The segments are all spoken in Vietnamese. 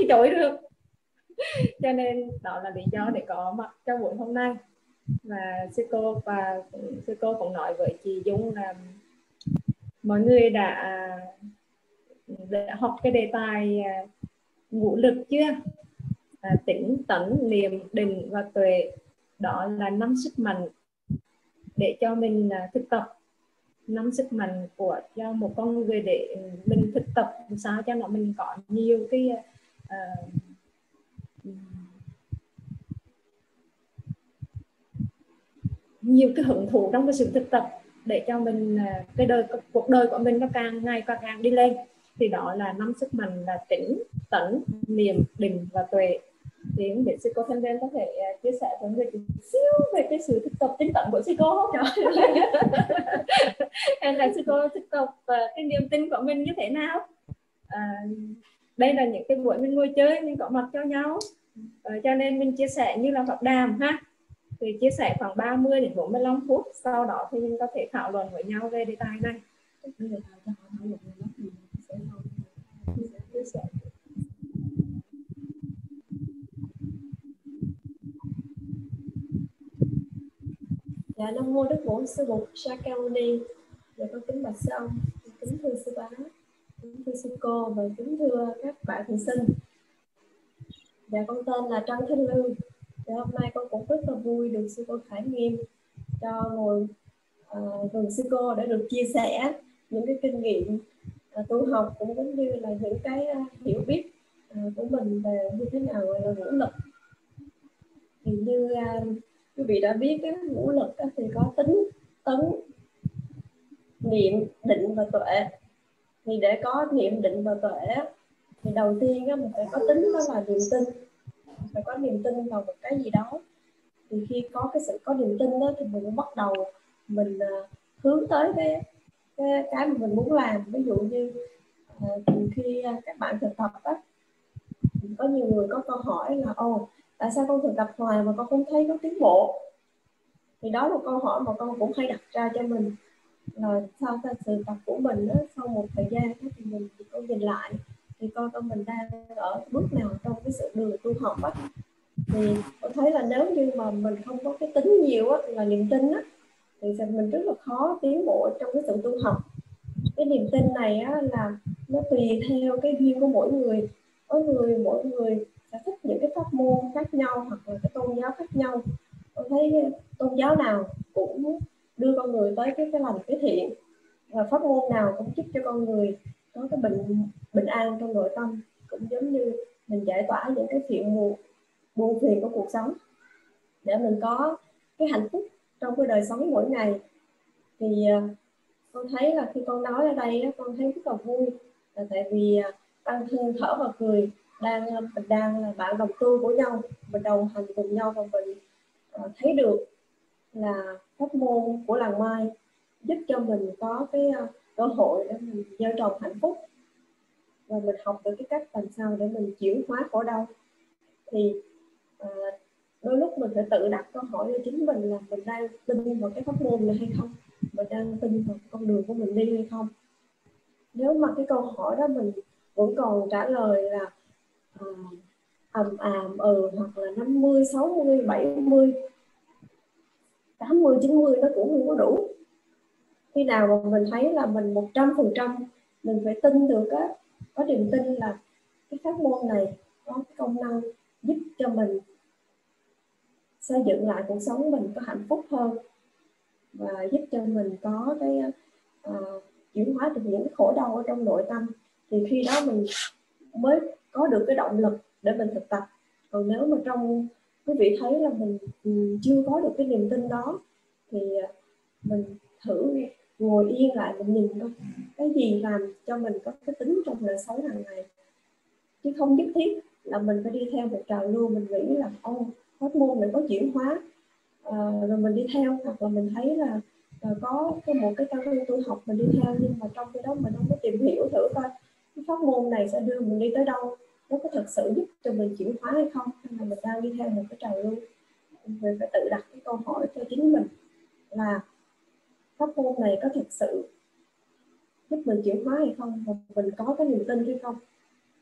từ chối được. Cho nên đó là lý do để có mặt trong buổi hôm nay. Và sư cô và sư cô cũng nói với chị Dung là mọi người đã, đã học cái đề tài à, ngũ lực chưa? À, tĩnh tấn niệm định và tuệ. Đó là năm sức mạnh để cho mình à, thực tập. Năm sức mạnh của cho một con người để mình thực tập sao cho nó mình có nhiều cái à, uh, nhiều cái hưởng thụ trong cái sự thực tập để cho mình à, cái đời cuộc đời của mình nó càng ngày càng càng đi lên. Thì đó là năm sức mạnh là tĩnh tấn niềm định và tuệ. Thì không biết sư cô thân có thể à, chia sẻ với người chút xíu về cái sự thực tập tinh tấn của sư cô không? Hay là sư cô thực tập uh, cái niềm tin của mình như thế nào? À, đây là những cái buổi mình ngồi chơi mình có mặt cho nhau. Ờ, cho nên mình chia sẻ như là tập đàm ha. Thì chia sẻ khoảng 30 đến 45 phút sau đó thì mình có thể thảo luận với nhau về đề tài này. Dạ Nam mô Đức Bổn Sư Bụt Sa Cao Ni. Dạ con kính bạch sư ông, sư cô và kính thưa các bạn thí sinh. Dạ con tên là Trân Thanh Lương, thì dạ, hôm nay con cũng rất là vui được sư cô Khải Nghiêm cho ngồi uh, gần sư cô để được chia sẻ những cái kinh nghiệm uh, tu học cũng giống như là những cái uh, hiểu biết uh, của mình về như thế nào gọi là ngũ lực. Thì như uh, quý vị đã biết cái ngũ lực uh, thì có tính tấn niệm định và tuệ thì để có niệm định và tuệ thì đầu tiên á, mình phải có tính đó là niềm tin. Phải có niềm tin vào một cái gì đó. Thì khi có cái sự có niềm tin đó thì mình cũng bắt đầu mình uh, hướng tới cái cái cái mà mình muốn làm. Ví dụ như uh, khi uh, các bạn thực tập á có nhiều người có câu hỏi là ô tại sao con thực tập hoài mà con không thấy có tiến bộ? Thì đó là câu hỏi mà con cũng hay đặt ra cho mình rồi sau cái sự tập của mình đó, sau một thời gian thì mình có nhìn lại thì coi con mình đang ở bước nào trong cái sự đường tu học á. Thì tôi thấy là nếu như mà mình không có cái tính nhiều á là niềm tin á thì sẽ mình rất là khó tiến bộ trong cái sự tu học. Cái niềm tin này á là nó tùy theo cái duyên của mỗi người. Có người mỗi người sẽ thích những cái pháp môn khác nhau hoặc là cái tôn giáo khác nhau. Tôi thấy tôn giáo nào cũng đưa con người tới cái cái lành cái thiện. Và pháp môn nào cũng giúp cho con người có cái bình bình an trong nội tâm, cũng giống như mình giải tỏa những cái phiền muộn, buồn phiền của cuộc sống. Để mình có cái hạnh phúc trong cái đời sống mỗi ngày. Thì à, con thấy là khi con nói ở đây con thấy rất là vui. Là tại vì à, tăng thương, thở và cười đang à, mình đang là bạn đồng tu của nhau, mình đồng hành cùng nhau và mình thấy được là pháp môn của làng mai giúp cho mình có cái ờ, cơ hội để mình gieo trồng hạnh phúc. Và mình học được cái cách làm sao để mình chuyển hóa khổ đau thì à, đôi lúc mình phải tự đặt câu hỏi cho chính mình là mình đang tin vào cái pháp môn này hay không? Mình đang tin vào con đường của mình đi hay không? Nếu mà cái câu hỏi đó mình vẫn còn trả lời là à, ầm ầm ừ hoặc là 50, 60, 70 80, 90 nó cũng không có đủ. Khi nào mà mình thấy là mình một trăm phần trăm mình phải tin được á có niềm tin là cái pháp môn này có cái công năng giúp cho mình xây dựng lại cuộc sống mình có hạnh phúc hơn và giúp cho mình có cái uh, chuyển hóa được những khổ đau ở trong nội tâm. Thì khi đó mình mới có được cái động lực để mình thực tập. Còn nếu mà trong quý vị thấy là mình ừ, chưa có được cái niềm tin đó thì à, mình thử ngồi yên lại mình nhìn coi cái gì làm cho mình có cái tính trong đời sống hàng ngày? Chứ không nhất thiết là mình phải đi theo một trào lưu mình nghĩ là ô hết môn này có chuyển hóa à, rồi mình đi theo. Hoặc là mình thấy là à, có cái một cái cao hương tu học mình đi theo nhưng mà trong cái đó mình không có tìm hiểu thử coi cái pháp môn này sẽ đưa mình đi tới đâu nó có thật sự giúp cho mình chuyển hóa hay không? Hay là mình đang đi theo một cái trào lưu? Mình phải tự đặt cái câu hỏi cho chính mình là pháp môn này có thật sự giúp mình chuyển hóa hay không? Và mình có cái niềm tin hay không?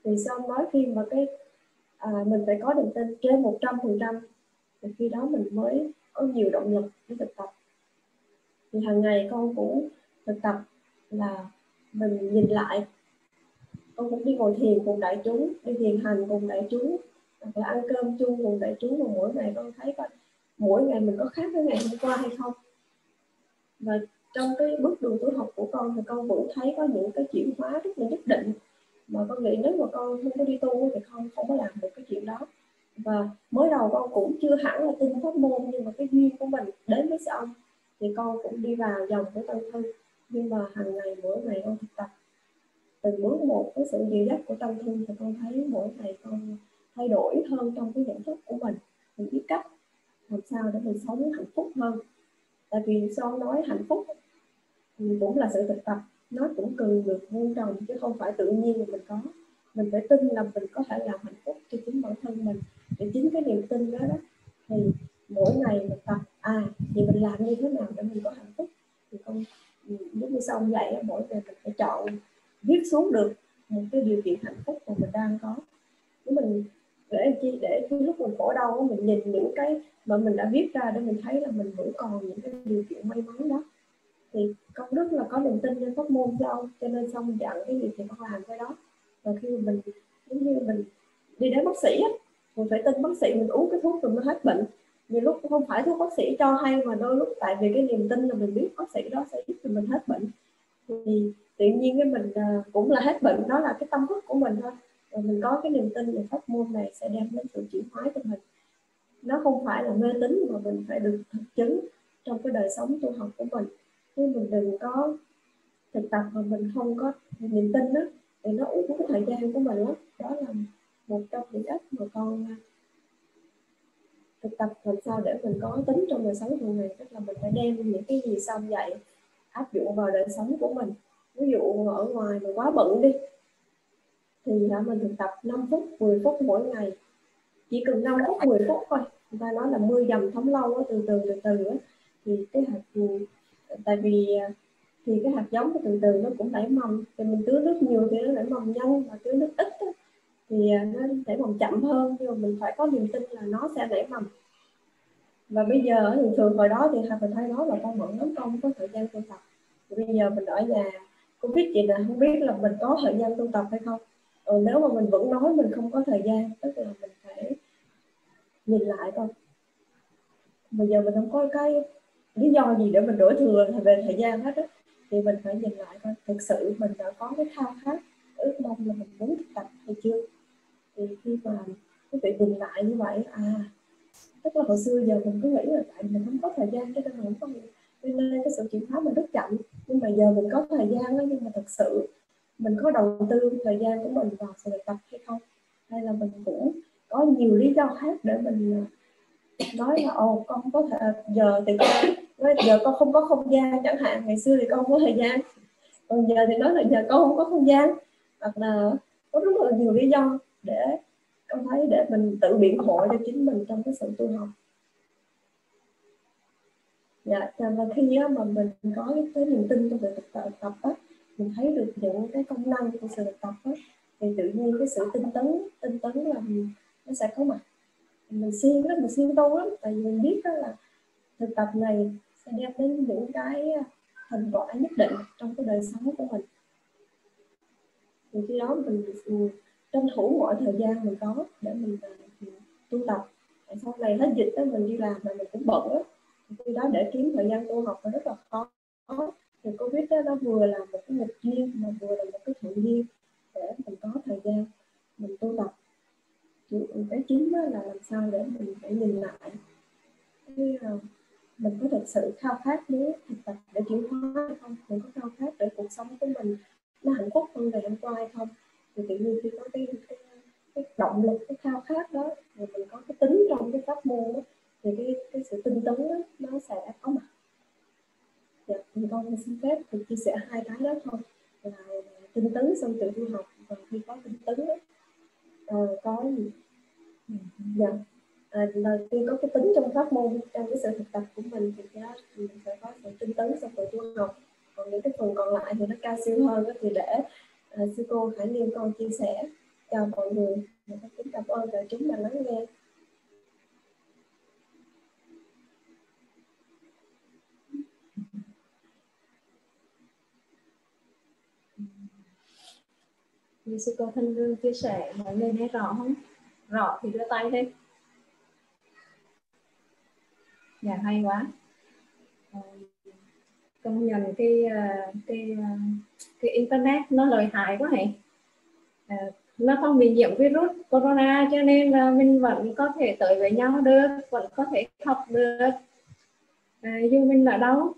Thì sau nói khi mà cái à, mình phải có niềm tin trên một trăm phần trăm thì khi đó mình mới có nhiều động lực để thực tập. Thì hàng ngày con cũng thực tập là mình nhìn lại con cũng đi ngồi thiền cùng đại chúng, đi thiền hành cùng đại chúng và ăn cơm chung cùng đại chúng và mỗi ngày con thấy coi, mỗi ngày mình có khác với ngày hôm qua hay không? Và trong cái bước đường tu học của con thì con cũng thấy có những cái chuyển hóa rất là nhất định. Mà con nghĩ nếu mà con không có đi tu thì con không có làm được cái chuyện đó. Và mới đầu con cũng chưa hẳn là tin pháp môn, nhưng mà cái duyên của mình đến với sư ông, thì con cũng đi vào dòng của tăng thân nhưng mà hàng ngày, mỗi ngày con thực tập từng bước một, cái sự dìu dắt của tâm thương thì con thấy mỗi ngày con thay đổi hơn trong cái nhận thức của mình. Mình biết cách làm sao để mình sống hạnh phúc hơn. Tại vì son nói hạnh phúc cũng là sự thực tập, nó cũng cần được vuông trồng, chứ không phải tự nhiên mà mình có. Mình phải tin là mình có thể làm hạnh phúc cho chính bản thân mình. Để chính cái niềm tin đó đó, thì mỗi ngày mình tập à thì mình làm như thế nào để mình có hạnh phúc? Thì con, giống như xong vậy mỗi ngày mình phải chọn viết xuống được một cái điều kiện hạnh phúc mà mình đang có. Nếu mình, để chi, để khi lúc mình khổ đau mình nhìn những cái mà mình đã viết ra để mình thấy là mình vẫn còn những cái điều kiện may mắn đó. Thì công đức là có niềm tin trên pháp môn cho ông, cho nên xong dặn cái gì thì con làm cái đó. Và khi mình, giống như mình đi đến bác sĩ á, mình phải tin bác sĩ mình uống cái thuốc rồi mới hết bệnh. Nhiều lúc không phải thuốc bác sĩ cho hay mà đôi lúc tại vì cái niềm tin là mình biết bác sĩ đó sẽ giúp cho mình hết bệnh. Thì tự nhiên cái mình ờ, cũng là hết bệnh, đó là cái tâm thức của mình thôi. Và mình có cái niềm tin về pháp môn này sẽ đem đến sự chuyển hóa cho mình. Nó không phải là mê tín mà mình phải được thực chứng trong cái đời sống tu học của mình. Chứ mình đừng có thực tập mà mình không có niềm tin đó thì nó uổng cái thời gian của mình lắm. Đó là một trong những cách mà con ờ, thực tập làm sao để mình có tính trong đời sống thường ngày. Tức là mình phải đem những cái gì xong dạy, áp dụng vào đời sống của mình ví dụ ở ngoài mà quá bận đi thì mình thực tập 5 phút 10 phút mỗi ngày. Chỉ cần 5 phút 10 phút thôi. Người ta nói là mưa dầm thấm lâu đó, từ từ từ từ đó. thì cái hạt tại vì à, thì cái hạt giống từ từ nó cũng đẩy mầm. Thì mình tưới nước nhiều thì nó đẩy mầm nhanh mà tưới nước ít đó, thì à, nó đẩy mầm chậm hơn. Nhưng mà mình phải có niềm tin là nó sẽ đẩy mầm. Và bây giờ thường thường hồi đó thì mình hay nói là con bận lắm con không có thời gian tu tập. Thì bây giờ mình ở nhà covid biết chị là không biết là mình có thời gian tu tập hay không. Ừ, nếu mà mình vẫn nói mình không có thời gian tức là mình phải nhìn lại thôi. Bây giờ mình không có cái lý do gì để mình đổi thừa về thời gian hết á thì mình phải nhìn lại coi thực sự mình đã có cái khao khát ước mong là mình muốn thực tập hay chưa? Thì khi mà quý vị nhìn lại như vậy à tức là hồi xưa giờ mình cứ nghĩ là tại mình không có thời gian cho nên mình không có cho nên cái sự chuyển hóa mình rất chậm. Nhưng mà giờ mình có thời gian đó nhưng mà thật sự mình có đầu tư thời gian của mình vào sự tập hay không? Hay là mình cũng có nhiều lý do khác để mình à, nói là, ồ, con không có thể, giờ thì con giờ con không có không gian chẳng hạn, ngày xưa thì con không có thời gian. Còn giờ thì nói là giờ con không có không gian. Hoặc là có rất là nhiều lý do để, con thấy để mình tự biện hộ cho chính mình trong cái sự tu học dạ à, và khi á, mà mình có cái niềm tin trong việc thực tập á, mình thấy được những cái công năng của sự thực tập á, thì tự nhiên cái sự tinh tấn tinh tấn là nó sẽ có mặt. Mình siêng lắm mình siêng tu lắm tại vì mình biết đó là thực tập này sẽ đem đến những cái à, thành quả nhất định trong cái đời sống của mình. Thì khi đó mình tranh thủ mọi thời gian mình có để mình, à, mình tu tập. Sau này hết dịch đó mình đi làm mà mình cũng bận á khi đó để kiếm thời gian tu học là rất là khó. Thì covid đó nó vừa là một cái nghịch duyên mà vừa là một cái thuận duyên để mình có thời gian mình tu tập. Cái chính đó là làm sao để mình phải nhìn lại. Cái uh, mình có thực sự khao khát muốn thực tập để chuyển hóa hay không? Mình có khao khát để cuộc sống của mình nó hạnh phúc hơn ngày hôm qua hay không? Thì tự nhiên khi có cái, cái, cái động lực cái khao khát đó thì mình có cái tính trong cái pháp môn đó thì cái cái sự tinh tấn đó, nó sẽ có mặt. Dạ, thì con xin phép thì chia sẻ hai cái đó thôi. Là tinh tấn xong tự du học và khi có tinh tấn đó, uh, có gì? Dạ. À, là khi có cái tính trong pháp môn trong cái sự thực tập của mình thì cái đó mình sẽ có sự tinh tấn xong tự du học. Còn những cái phần còn lại thì nó cao siêu hơn đó, thì để uh, sư cô Hải Liên con chia sẻ cho mọi người. Dạ, mình kính cảm ơn cả chúng đã lắng nghe. Như sư cô Thanh Lương chia sẻ mọi người nghe rõ không? Rõ thì đưa tay lên. Dạ hay quá. Ờ, công nhận cái ờ, cái ờ, cái internet nó lợi hại quá hả? Nó không bị nhiễm virus corona cho nên là mình vẫn có thể tới với nhau được vẫn có thể học được. À, dù mình ở đâu.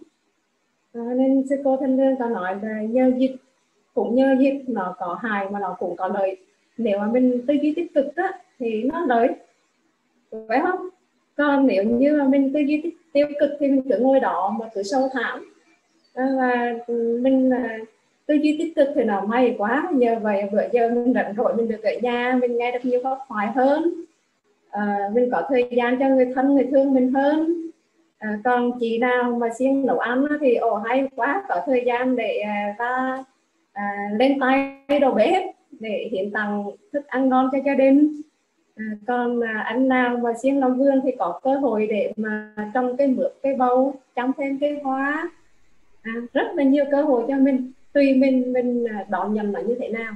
À, nên sư cô thanh lương có nói là nhờ dịch cũng nhờ dịch nó có hại mà nó cũng có lợi. Nếu mà mình tư duy tích cực á thì nó lợi. Phải không? Còn nếu như mà mình tư duy tiêu cực thì mình cứ ngồi đó mà cứ sâu thẳm. Và ừ, mình à, tư duy tích cực thì nó may quá. Nhờ vậy bữa giờ mình rảnh rỗi mình được ở nhà mình nghe được nhiều pháp thoại hơn. À, mình có thời gian cho người thân người thương mình hơn. À, còn chị nào mà siêng nấu ăn thì ồ hay quá. Có thời gian để à, ta à, lên tay đầu bếp để hiện tặng thức ăn ngon cho gia đình. À, còn à, anh nào mà siêng làm vườn thì có cơ hội để mà trong cái mướp cái bầu trong thêm cái hoa. À, rất là nhiều cơ hội cho mình. Tùy mình mình à, đón nhận nó như thế nào.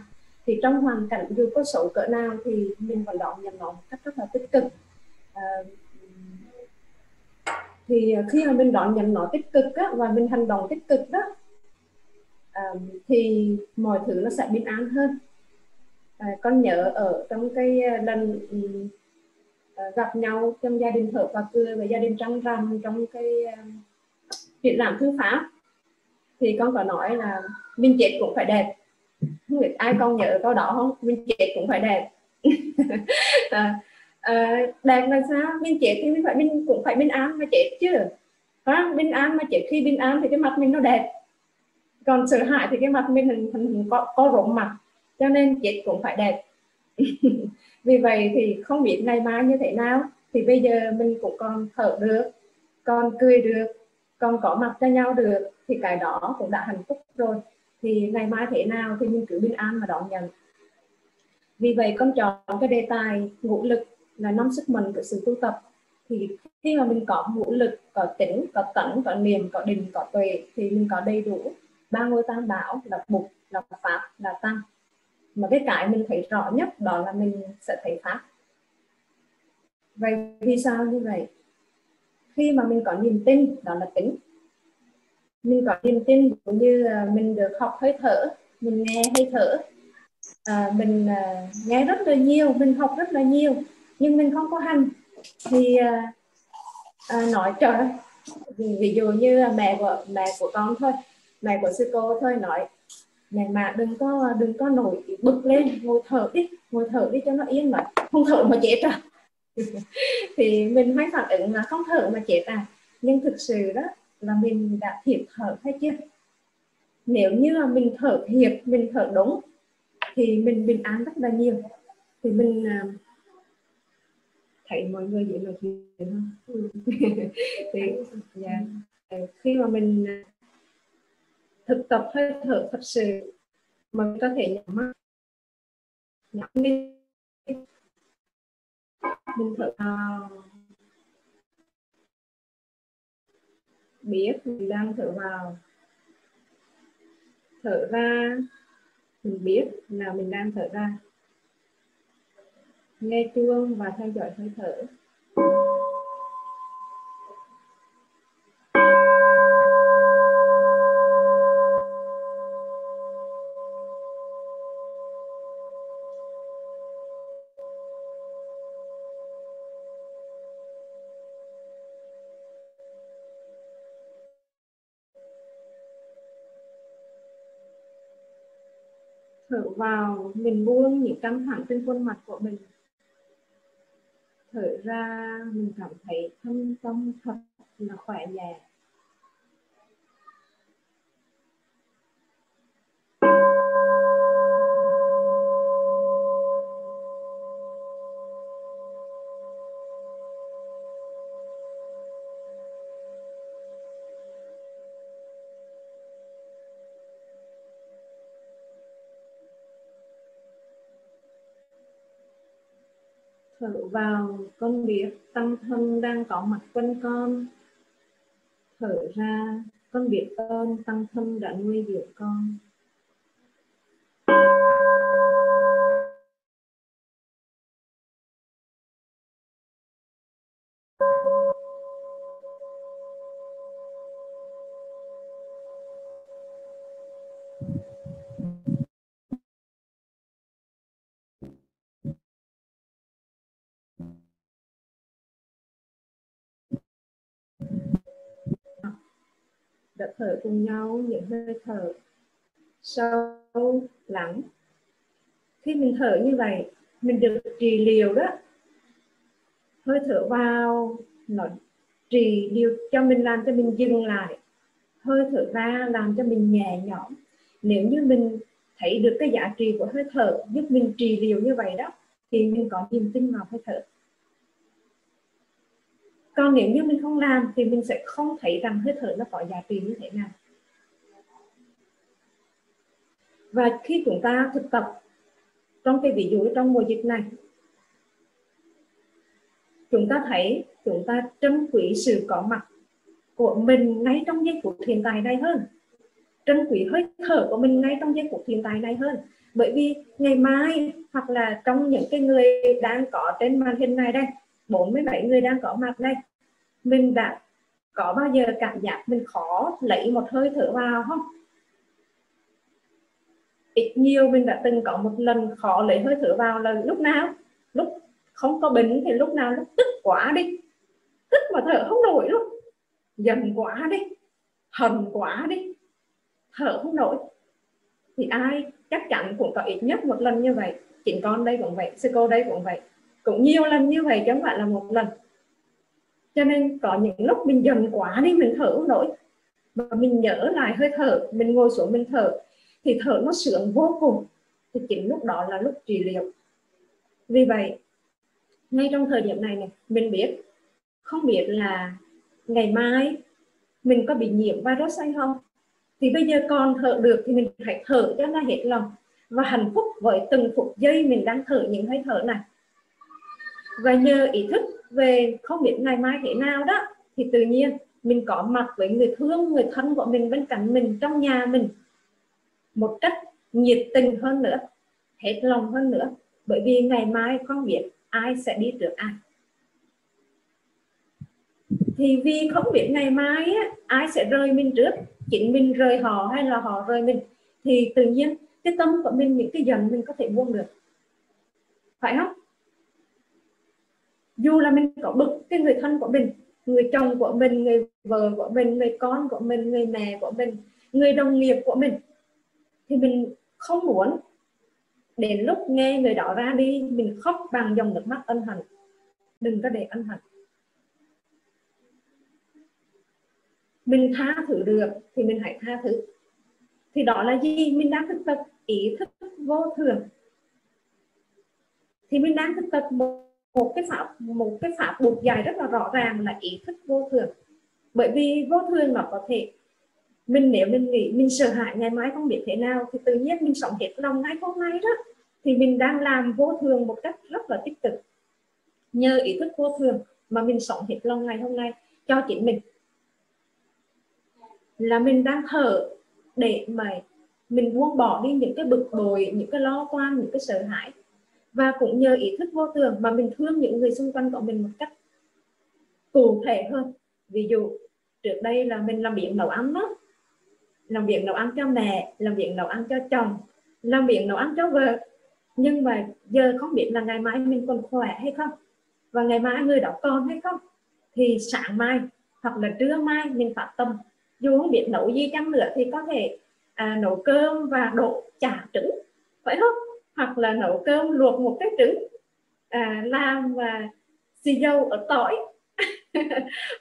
Thì trong hoàn cảnh dù có xấu cỡ nào thì mình vẫn đón nhận nó một cách rất là tích cực. À, thì khi mà mình đón nhận nó tích cực á, và mình hành động tích cực đó um, thì mọi thứ nó sẽ bình an hơn. À, con nhớ ở trong cái ờ, lần um, gặp nhau trong gia đình thở và cười và gia đình trăng rằm trong cái uh, triển lãm thư pháp thì con có nói là mình chết cũng phải đẹp. Không biết ai con nhớ câu đó không? Mình chết cũng phải đẹp. À, à, đẹp là sao? Mình chết thì mình phải mình cũng phải bình an mà chết chứ. Phải bình an mà chết khi bình an thì cái mặt mình nó đẹp còn sợ hãi thì cái mặt mình hình, hình, hình có, có rộng mặt cho nên chết cũng phải đẹp. Vì vậy thì không biết ngày mai như thế nào thì bây giờ mình cũng còn thở được còn cười được còn có mặt cho nhau được thì cái đó cũng đã hạnh phúc rồi. Thì ngày mai thế nào thì mình cứ bình an mà đón nhận. Vì vậy con chọn cái đề tài ngũ lực là năm sức mạnh của sự tu tập. Thì khi mà mình có ngũ lực có tỉnh có tẩn có niềm có định có tuệ thì mình có đầy đủ ba ngôi tam bảo là bục là pháp là tăng. Mà cái cái mình thấy rõ nhất đó là mình sẽ thấy pháp. Vậy vì sao như vậy? Khi mà mình có niềm tin đó là tính. Mình có niềm tin cũng như mình được học hơi thở mình nghe hơi thở. À, mình à, nghe rất là nhiều mình học rất là nhiều nhưng mình không có hành. Thì à, à, nói trời ví, ví dụ như mẹ của mẹ của con thôi mẹ của sư cô thôi nói, mẹ mà đừng có đừng có nổi bực lên, ngồi thở đi, ngồi thở đi cho nó yên mà, không thở mà chết à. Thì mình hay phản ứng là không thở mà chết à. Nhưng thực sự đó là mình đã thiệt thở hay chưa? Nếu như là mình thở thiệt, mình thở đúng, thì mình bình an rất là nhiều. Thì mình à, thấy mọi người dễ nói chuyện không thì yeah. Khi mà mình à, thực tập hơi thở thật sự mình có thể nhắm mắt. Nhắm đi. Mình thở vào. Biết mình đang thở vào. Thở ra. Mình biết là mình đang thở ra. Nghe chuông và theo dõi hơi thở. Thở vào, mình buông những căng thẳng trên khuôn mặt của mình. Thở ra, mình cảm thấy thân tâm thật là khỏe nhẹ. Vào con biết tâm thân đang có mặt quanh con. Thở ra, con biết ơn tăng thân đã nuôi dưỡng con. Thở cùng nhau, những hơi thở sâu, lắng. Khi mình thở như vậy, mình được trị liệu đó. Hơi thở vào, nó trị điều cho mình, làm cho mình dừng lại. Hơi thở ra, làm cho mình nhẹ nhõm. Nếu như mình thấy được cái giá trị của hơi thở giúp mình trị liệu như vậy đó, thì mình có niềm tin vào hơi thở còn nếu như mình không làm thì mình sẽ không thấy rằng hơi thở nó có giá trị như thế nào. Và khi chúng ta thực tập trong cái ví dụ trong mùa dịch này, chúng ta thấy chúng ta trân quý sự có mặt của mình ngay trong giây phút hiện tại này hơn. Trân quý hơi thở của mình ngay trong giây phút hiện tại này hơn. Bởi vì ngày mai hoặc là trong những cái người đang có trên màn hình này đây 47 người đang có mặt đây mình đã có bao giờ cảm giác mình khó lấy một hơi thở vào không? Ít nhiều mình đã từng có một lần khó lấy hơi thở vào là lúc nào? Lúc không có bệnh thì lúc nào? Lúc tức quá đi. Tức mà thở không nổi luôn. Giận quá đi. Hầm quá đi. Thở không nổi. Thì ai? Chắc chắn cũng có ít nhất một lần như vậy. Chính con đây cũng vậy, sư cô đây cũng vậy cũng nhiều lần như vậy chứ không phải là một lần. Cho nên có những lúc mình dần quá đi, mình thở không nổi. Và mình nhớ lại hơi thở, mình ngồi xuống mình thở, thì thở nó sướng vô cùng. Thì chính lúc đó là lúc trị liệu. Vì vậy, ngay trong thời điểm này này, mình biết, không biết là ngày mai mình có bị nhiễm virus hay không. Thì bây giờ còn thở được thì mình hãy thở cho nó hết lòng. Và hạnh phúc với từng phút giây mình đang thở những hơi thở này và nhờ ý thức về không biết ngày mai thế nào đó thì tự nhiên mình có mặt với người thương người thân của mình bên cạnh mình trong nhà mình một cách nhiệt tình hơn nữa hết lòng hơn nữa. Bởi vì ngày mai không biết ai sẽ đi trước ai. Thì vì không biết ngày mai á, ai sẽ rời mình trước? Chính mình rời họ hay là họ rời mình? Thì tự nhiên cái tâm của mình những cái dần mình có thể buông được. Phải không? Dù là mình có bực cái người thân của mình, người chồng của mình, người vợ của mình, người con của mình, người mẹ của mình, người đồng nghiệp của mình, thì mình không muốn đến lúc nghe người đó ra đi, mình khóc bằng dòng nước mắt ân hận. Đừng có để ân hận. Mình tha thứ được thì mình hãy tha thứ. Thì đó là gì? Mình đang thực tập ý thức vô thường. Thì mình đang thực tập một một cái pháp, một cái pháp buộc dài rất là rõ ràng là ý thức vô thường. Bởi vì vô thường nó có thể, mình nếu mình nghĩ, mình sợ hãi ngày mai không biết thế nào, thì tự nhiên mình sống hết lòng ngay hôm nay đó, thì mình đang làm vô thường một cách rất là tích cực. Nhờ ý thức vô thường mà mình sống hết lòng ngày hôm nay cho chính mình. Là mình đang thở để mà mình buông bỏ đi những cái bực bội, những cái lo toan, những cái sợ hãi và cũng nhờ ý thức vô thường mà mình thương những người xung quanh của mình một cách cụ thể hơn. Ví dụ trước đây là mình làm việc nấu ăn đó. Làm việc nấu ăn cho mẹ làm việc nấu ăn cho chồng làm việc nấu ăn cho vợ. Nhưng mà giờ không biết là ngày mai mình còn khỏe hay không? Và ngày mai người đó còn hay không? Thì sáng mai hoặc là trưa mai mình phát tâm. Dù không biết nấu gì chăng nữa thì có thể à, nấu cơm và đổ chả trứng. Phải không? Hoặc là nấu cơm luộc một cái trứng à, làm và xì dầu ở tỏi.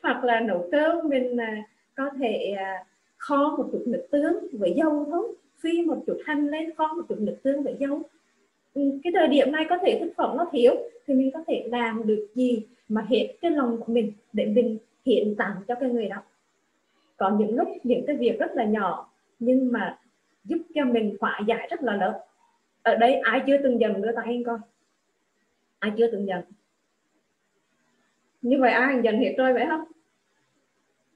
Hoặc là nấu cơm mình à, có thể à, kho một chút nước tương với dâu thôi phi một chút hành lên kho một chút nước tương với dâu ừ, cái thời điểm này có thể thực phẩm nó thiếu thì mình có thể làm được gì mà hết cái lòng của mình để mình hiện tặng cho cái người đó. Có những lúc những cái việc rất là nhỏ nhưng mà giúp cho mình hóa giải rất là lớn ở đây ai chưa từng dần đưa tay anh coi ai chưa từng dần như vậy ai dần hết rồi vậy không?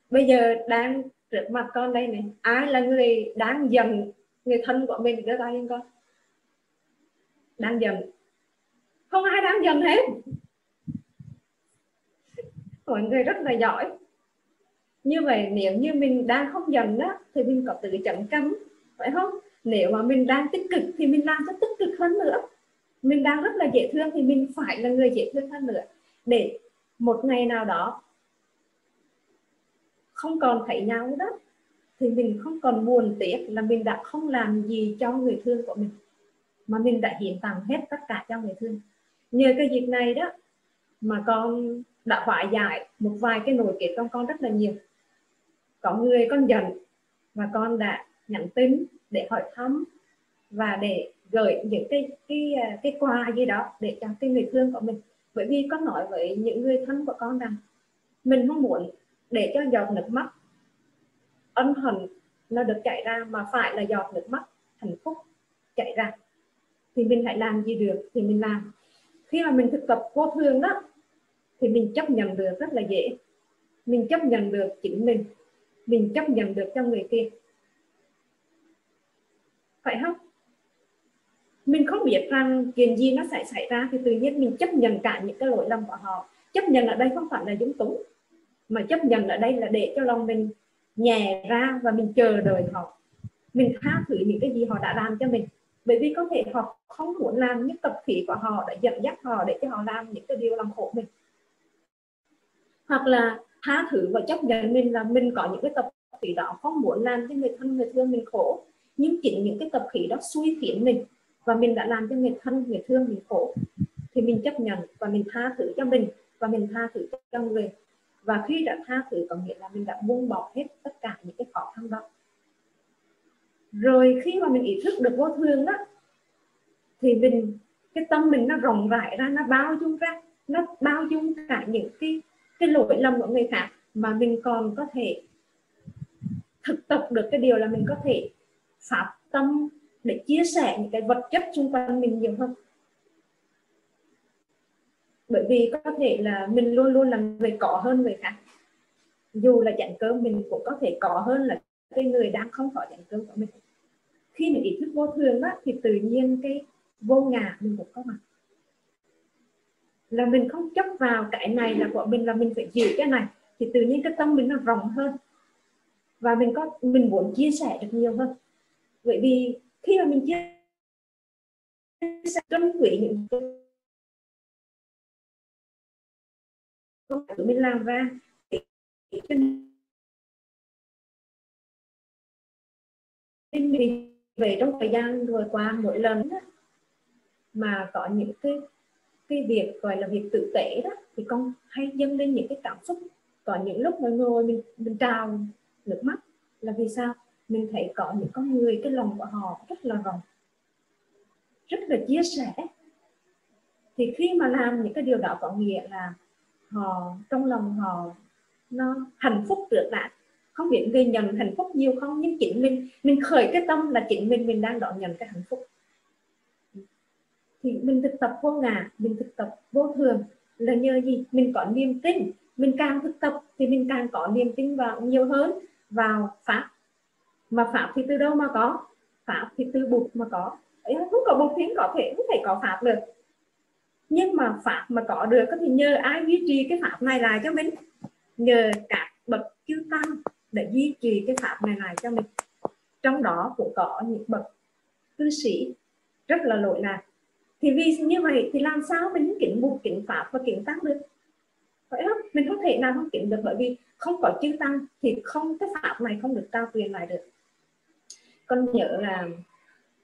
Bây giờ đang trước mặt con đây này, ai là người đang dần người thân của mình đưa tay lên coi đang dần không ai đang dần hết. Mọi người rất là giỏi. Như vậy nếu như mình đang không dần đó, thì mình có tự chặn cấm, phải không? Nếu mà mình đang tích cực thì mình làm cho tích cực hơn nữa. Mình đang rất là dễ thương thì mình phải là người dễ thương hơn nữa. Để một ngày nào đó không còn thấy nhau đó, thì mình không còn buồn tiếc là mình đã không làm gì cho người thương của mình, mà mình đã hiến tặng hết tất cả cho người thương. Nhờ cái dịp này đó mà con đã hóa giải một vài cái nỗi kiệt trong con rất là nhiều. Có người con giận và con đã nhắn tin để hỏi thăm và để gửi những cái cái à, cái quà gì đó để cho cái người thương của mình. Bởi vì con nói với những người thân của con rằng mình không muốn để cho giọt nước mắt, ân hận nó được chảy ra mà phải là giọt nước mắt hạnh phúc chảy ra. Thì mình lại làm gì được thì mình làm. Khi mà mình thực tập vô thường đó thì mình chấp nhận được rất là dễ. Mình chấp nhận được chính mình. Mình chấp nhận được cho người kia phải không? Mình không biết rằng chuyện gì nó sẽ xảy ra thì tự nhiên mình chấp nhận cả những cái lỗi lầm của họ. Chấp nhận ở đây không phải là dũng túng, mà chấp nhận ở đây là để cho lòng mình nhẹ ra và mình chờ đợi họ. Mình tha thứ những cái gì họ đã làm cho mình. Bởi vì có thể họ không muốn làm những tập khí của họ đã dẫn dắt họ, để cho họ làm những cái điều làm khổ mình. Hoặc là tha thứ và chấp nhận mình là mình có những cái tập khí đó, không muốn làm cho người thân, người thương mình khổ nhưng chính những cái tập khí đó suy khiến mình và mình đã làm cho người thân, người thương mình khổ, thì mình chấp nhận và mình tha thứ cho mình và mình tha thứ cho người. Và khi đã tha thứ, có nghĩa là mình đã buông bỏ hết tất cả những cái khó khăn đó. Rồi khi mà mình ý thức được vô thường đó, thì mình, cái tâm mình nó rộng rãi ra, nó bao dung ra, nó bao dung cả những cái cái lỗi lầm của người khác mà mình còn có thể thực tập được cái điều là mình có thể pháp tâm để chia sẻ những cái vật chất xung quanh mình nhiều hơn. Bởi vì có thể là mình luôn luôn là người có hơn người khác. Dù là chặn cơm mình cũng có thể có hơn là cái người đang không có chặn cơm của mình. Khi mình ý thức vô thường đó thì tự nhiên cái vô ngã mình cũng có mặt. Là mình không chấp vào cái này là của mình, là mình phải giữ cái này, thì tự nhiên cái tâm mình nó rộng hơn. Và mình có, mình muốn chia sẻ được nhiều hơn bởi vì khi mà mình chia sẻ trân quý những công việc mình làm ra nên vì về trong thời gian vừa qua mỗi lần đó, mà có những cái cái việc gọi là việc tự tế đó thì con hay dâng lên những cái cảm xúc. Có những lúc mà ngồi mình mình trào nước mắt là vì sao? Mình thấy có những con người, cái lòng của họ rất là rộng, rất là chia sẻ. Thì khi mà làm những cái điều đó có nghĩa là họ, trong lòng họ, nó hạnh phúc được đã. Không biết người nhận hạnh phúc nhiều không, nhưng chính mình mình khởi cái tâm là chính mình mình đang đón nhận cái hạnh phúc. Thì mình thực tập vô ngã, mình thực tập vô thường là nhờ gì? Mình có niềm tin, mình càng thực tập thì mình càng có niềm tin vào nhiều hơn, vào pháp mà pháp thì từ đâu mà có? Pháp thì từ bụt mà có. Không có bụt thì có thể, không thể có pháp được. Nhưng mà pháp mà có được thì nhờ ai duy trì cái pháp này lại cho mình? Nhờ các bậc chư tăng để duy trì cái pháp này lại cho mình. Trong đó cũng có những bậc cư sĩ rất là lỗi lạc. Thì vì như vậy thì làm sao mình kính bụt, kính pháp và kính tăng được? Phải không? Mình không thể nào không kính được bởi vì không có chư tăng thì không, cái pháp này không được trao quyền lại được con nhớ là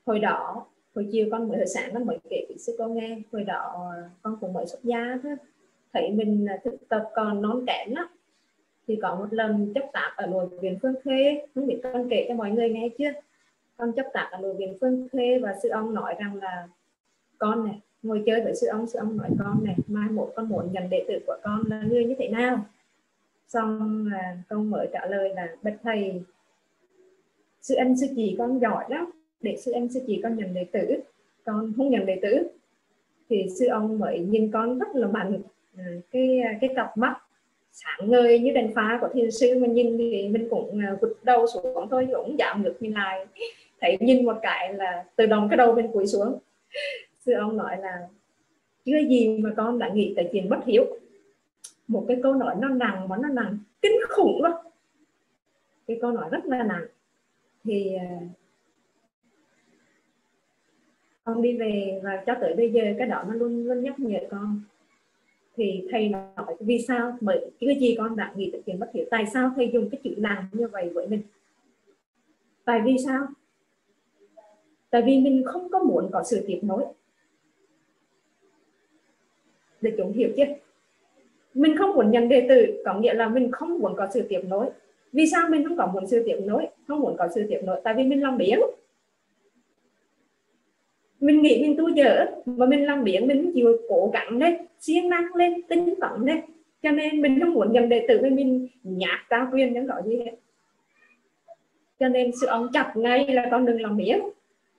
hồi đó, hồi chiều con mới hồi sáng con mới kể với sư con nghe, hồi đó con cũng mới xuất gia thôi. Thấy mình thực tập còn non kém lắm. Thì có một lần chấp tạp ở nội viện phương khê, không biết con kể cho mọi người nghe chưa? Con chấp tạp ở nội viện phương khê và sư ông nói rằng là, con này, ngồi chơi với sư ông sư ông nói con này, mai một con muốn nhận đệ tử của con là người như thế nào? Xong là con mới trả lời là, bạch thầy sư anh sư chị con giỏi lắm. Để sư anh sư chị con nhận đệ tử. Con không nhận đệ tử thì sư ông mới nhìn con rất là mạnh. À, cái cái cặp mắt sáng ngời như đèn pha của thiền sư mà nhìn thì mình cũng à, gục đầu xuống thôi cũng giảm ngược như lại. Thấy nhìn một cái là từ đồng cái đầu bên cúi xuống. Sư ông nói là chưa gì mà con đã nghĩ tới chuyện bất hiếu. Một cái câu nói nó nặng mà nó nặng kinh khủng luôn cái câu nói rất là nặng thì à, con đi về và cho tới bây giờ cái đó nó luôn luôn nhắc nhở con. Thì thầy nói vì sao bởi cái gì con đã nghĩ tới chuyện bất hiểu tại sao thầy dùng cái chữ làm như vậy với mình? Tại vì sao? Tại vì mình không có muốn có sự tiếp nối. Để chúng hiểu chứ. Mình không muốn nhận đề tử, có nghĩa là mình không muốn có sự tiếp nối vì sao mình không có muốn sự tiếp nối? Không muốn có sự tiếp nối, tại vì mình làm biến mình nghĩ mình tu dở và mình làm biến mình chịu cố gắng lên siêng năng lên, tinh tấn lên cho nên mình không muốn nhận đệ tử với mình nhạt ta quyền những có gì hết. Cho nên sự ông chặt ngay là con đừng làm biến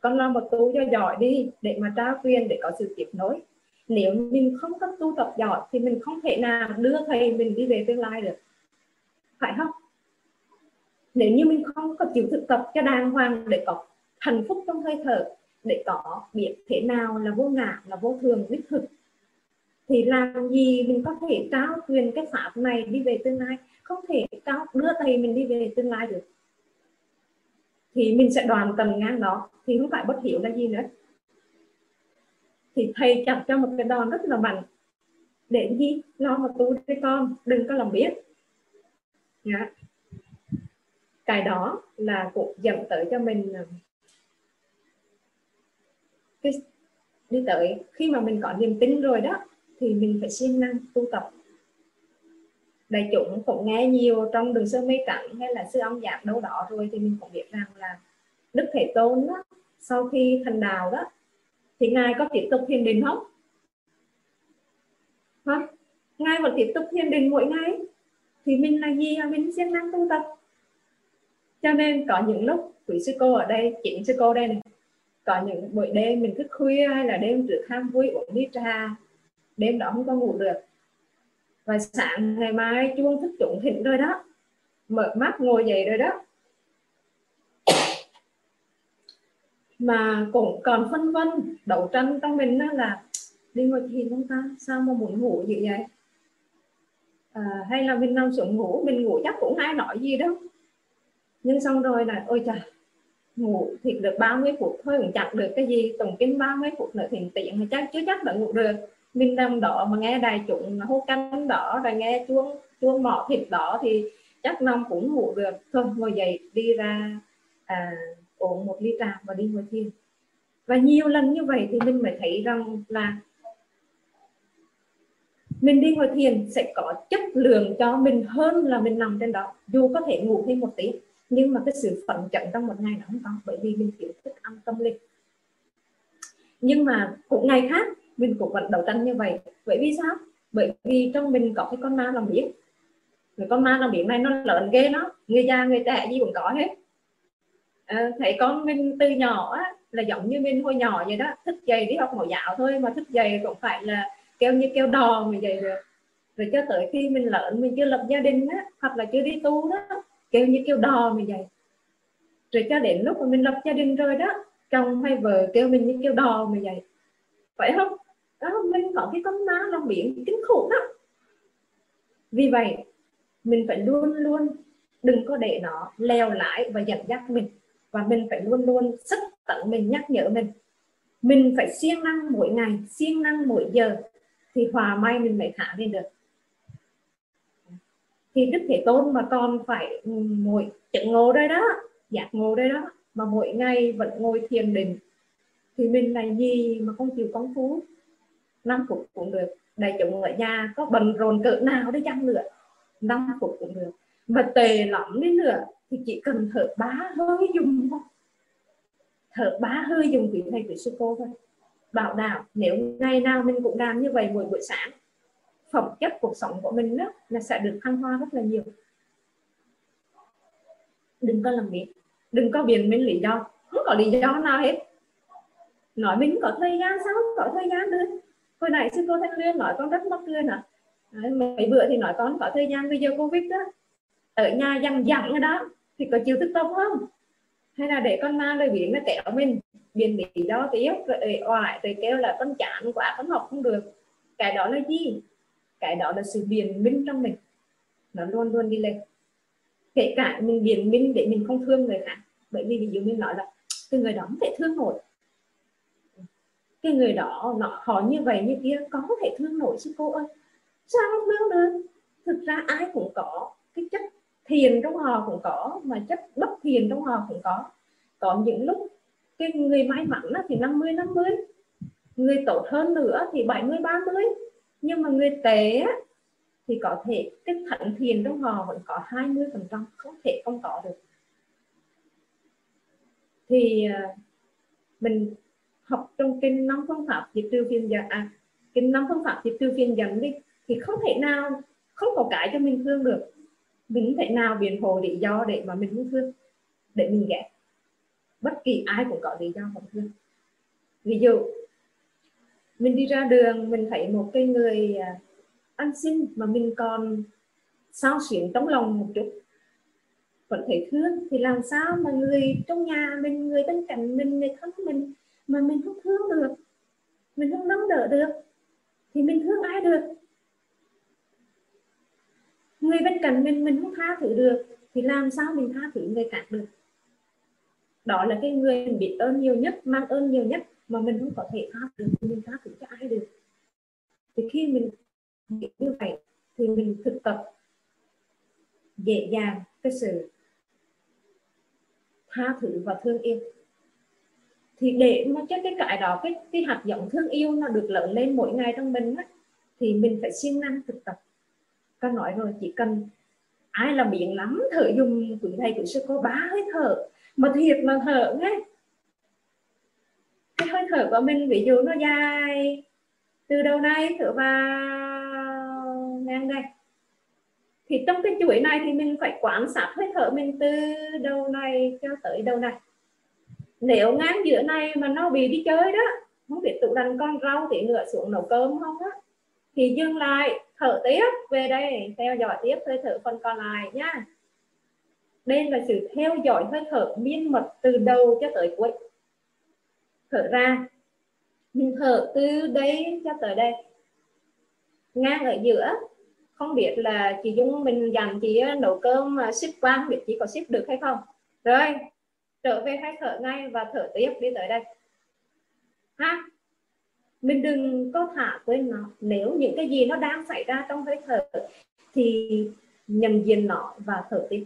con làm một tu cho giỏi đi, để mà trao quyền để có sự tiếp nối. Nếu mình không có tu tập giỏi, thì mình không thể nào đưa thầy mình đi về tương lai được. Phải không? Nếu như mình không có chịu thực tập cho đàng hoàng để có hạnh phúc trong hơi thở, để có biết thế nào là vô ngã, là vô thường, đích thực, thì làm gì mình có thể trao quyền cái pháp này đi về tương lai? Không thể trao, đưa thầy mình đi về tương lai được. Thì mình sẽ đoàn tầm ngang đó, thì không phải bất hiểu là gì nữa. Thì thầy chặt cho một cái đòn rất là mạnh. Để gì? Lo mà tu cho con, đừng có làm biết yeah. Dạ cái đó là cũng dẫn tới cho mình ờ, cái đi tới. Khi mà mình có niềm tin rồi đó thì mình phải siêng năng tu tập. Đại chúng cũng nghe nhiều trong đường sơ mê trắng hay là sư ông giảng đâu đó rồi thì mình cũng biết rằng là đức thể tôn đó, sau khi thành đạo đó thì ngài có tiếp tục thiền định không? Không ngài vẫn tiếp tục thiền định mỗi ngày? Thì mình là gì mình siêng năng tu tập cho nên có những lúc quý sư cô ở đây chính sư cô đây này có những buổi đêm mình thức khuya hay là đêm trước ham vui uống ly trà đêm đó không có ngủ được. Và sáng ngày mai chuông thức chúng thịnh rồi đó mở mắt ngồi dậy rồi đó. Mà cũng còn phân vân đấu tranh trong mình đó là đi ngồi thiền không ta? Sao mà muốn ngủ như vậy? À, hay là mình nằm xuống ngủ mình ngủ chắc cũng ai nói gì đâu nhưng xong rồi là ôi trời ngủ thì được 30 phút thôi cũng chẳng được cái gì tổng kinh 30 phút nữa thì tiện thì chắc chứ chắc là ngủ được. Mình nằm đỏ mà nghe đài chúng hô canh đỏ rồi nghe chuông chuông mỏ thịt đỏ thì chắc nằm cũng ngủ được. Thôi ngồi dậy đi ra à, uống một ly trà và đi ngồi thiền. Và nhiều lần như vậy thì mình mới thấy rằng là mình đi ngồi thiền sẽ có chất lượng cho mình hơn là mình nằm trên đó dù có thể ngủ thêm một tí nhưng mà cái sự phận trận trong một ngày nó không có bởi vì mình thiếu thức ăn tâm linh. Nhưng mà cũng ngày khác mình cũng vẫn đấu tranh như vậy. Bởi vì sao? Bởi vì trong mình có cái con ma làm biển người con ma làm biển này nó lớn ghê nó. Người già người trẻ gì cũng có hết. À, thấy con mình từ nhỏ á, là giống như mình hồi nhỏ vậy đó. Thức dậy đi học mẫu giáo thôi mà thức dậy cũng phải là kêu như kêu đò mà vậy được. Rồi cho tới khi mình lớn mình chưa lập gia đình á hoặc là chưa đi tu đó kêu như kêu đò mà vậy, rồi cho đến lúc mà mình lập gia đình rồi đó chồng hay vợ kêu mình như kêu đò mà vậy, phải không? Đó mình có cái con má lòng biển kinh khủng đó vì vậy mình phải luôn luôn đừng có để nó leo lại và dẫn dắt mình. Và mình phải luôn luôn sức tận mình nhắc nhở mình. Mình phải siêng năng mỗi ngày siêng năng mỗi giờ thì hòa may mình mới khả lên được thì đức thế tôn mà còn phải ừ, ngồi chứng ngồi đây đó, giác ngộ đây đó, mà mỗi ngày vẫn ngồi thiền định, thì mình là gì mà không chịu công phu? 5 phút cũng được, đại chúng ở nhà có bận rộn cỡ nào đi chăng nữa? 5 phút cũng được. Mà tệ lắm đi nữa, thì chỉ cần thở bá hơi dùng thôi. Thở bá hơi dùng quý thầy quý sư cô thôi. Bảo đảm, nếu ngày nào mình cũng làm như vậy buổi buổi sáng phẩm chất cuộc sống của mình đó, là sẽ được thăng hoa rất là nhiều. Đừng có làm việc, đừng có biện minh lý do, không có lý do nào hết. Nói mình có thời gian sao, không có thời gian nữa. hồi nãy sư cô thanh liên nói con rất mắc cười nè. Mấy bữa thì nói con có thời gian, bây giờ covid đó, ở nhà dằn dặn ở đó, thì có chịu thức tâm không? Hay là để con ma lời biển nó kéo mình biển lý do tiếp rồi oải, rồi kêu là con chán quá, con học không được. Cái đó là gì? Cái đó là sự biện minh trong mình. Nó luôn luôn đi lên. Kể cả mình biện minh để mình không thương người khác. Bởi vì ví dụ mình nói là, cái người đó không thể thương nổi. Cái người đó nó họ như vậy như kia, có thể thương nổi chứ cô ơi. Sao không thương được? Thực ra ai cũng có cái chất thiền trong họ cũng có, mà chất bất thiền trong họ cũng có. Có những lúc cái người may mắn thì 50 50 người tốt hơn nữa thì 70 30 nhưng mà người tế thì có thể cái thận thiền trong họ vẫn có 20 phần trăm không thể không có được. Thì à, mình học trong kinh năm phương pháp diệt trừ phiền giận à kinh năm phương pháp diệt trừ phiền giận đi, thì không thể nào, không có cái cho mình thương được. Mình không thể nào biện hộ lý do để mà mình không thương, để mình ghét. Bất kỳ ai cũng có lý do không thương. Ví dụ mình đi ra đường, mình thấy một cái người à, ăn xin mà mình còn sao xuyến trong lòng một chút. Vẫn thấy thương, thì làm sao mà người trong nhà mình, người bên cạnh mình, người thân mình mà mình không thương được, mình không nâng đỡ được, thì mình thương ai được? Người bên cạnh mình mình không tha thứ được, thì làm sao mình tha thứ người khác được? Đó là cái người mình biết ơn nhiều nhất, mang ơn nhiều nhất mà mình không có thể tha được thì mình tha được cho ai được. Thì khi mình nghĩ như vậy thì mình thực tập dễ dàng cái sự tha thứ và thương yêu. Thì để mà cho cái cái đó cái cái hạt giống thương yêu nó được lớn lên mỗi ngày trong mình á, thì mình phải siêng năng thực tập. Con nói rồi chỉ cần ai là miệng lắm thở dùng quý thầy quý sư cô bá hơi thở mà thiệt mà thở nghe hơi thở của mình, ví dụ nó dài. Từ đầu này thở vào ngang đây thì trong cái chuỗi này thì mình phải quan sát hơi thở mình từ đầu này cho tới đầu này. Nếu ngang giữa này mà nó bị đi chơi đó, không biết tụ đành con rau thì ngựa xuống nấu cơm không á, thì dừng lại, thở tiếp, về đây, theo dõi tiếp hơi thở phần còn lại nhá đây là sự theo dõi hơi thở miên mật từ đầu cho tới cuối thở ra. Mình thở từ đây cho tới đây. Ngang ở giữa, không biết là chị Dung mình dặn chị ờ, nấu cơm mà ship qua, không biết chị có ship được hay không. Rồi, trở về hay thở ngay và thở tiếp đi tới đây. Ha? Mình đừng có thả quên nó. Nếu những cái gì nó đang xảy ra trong hơi thở thì nhận diện nó và thở tiếp.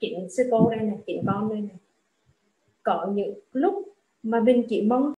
Chính sư cô đây này chính con đây này. Có những lúc mà mình chỉ mong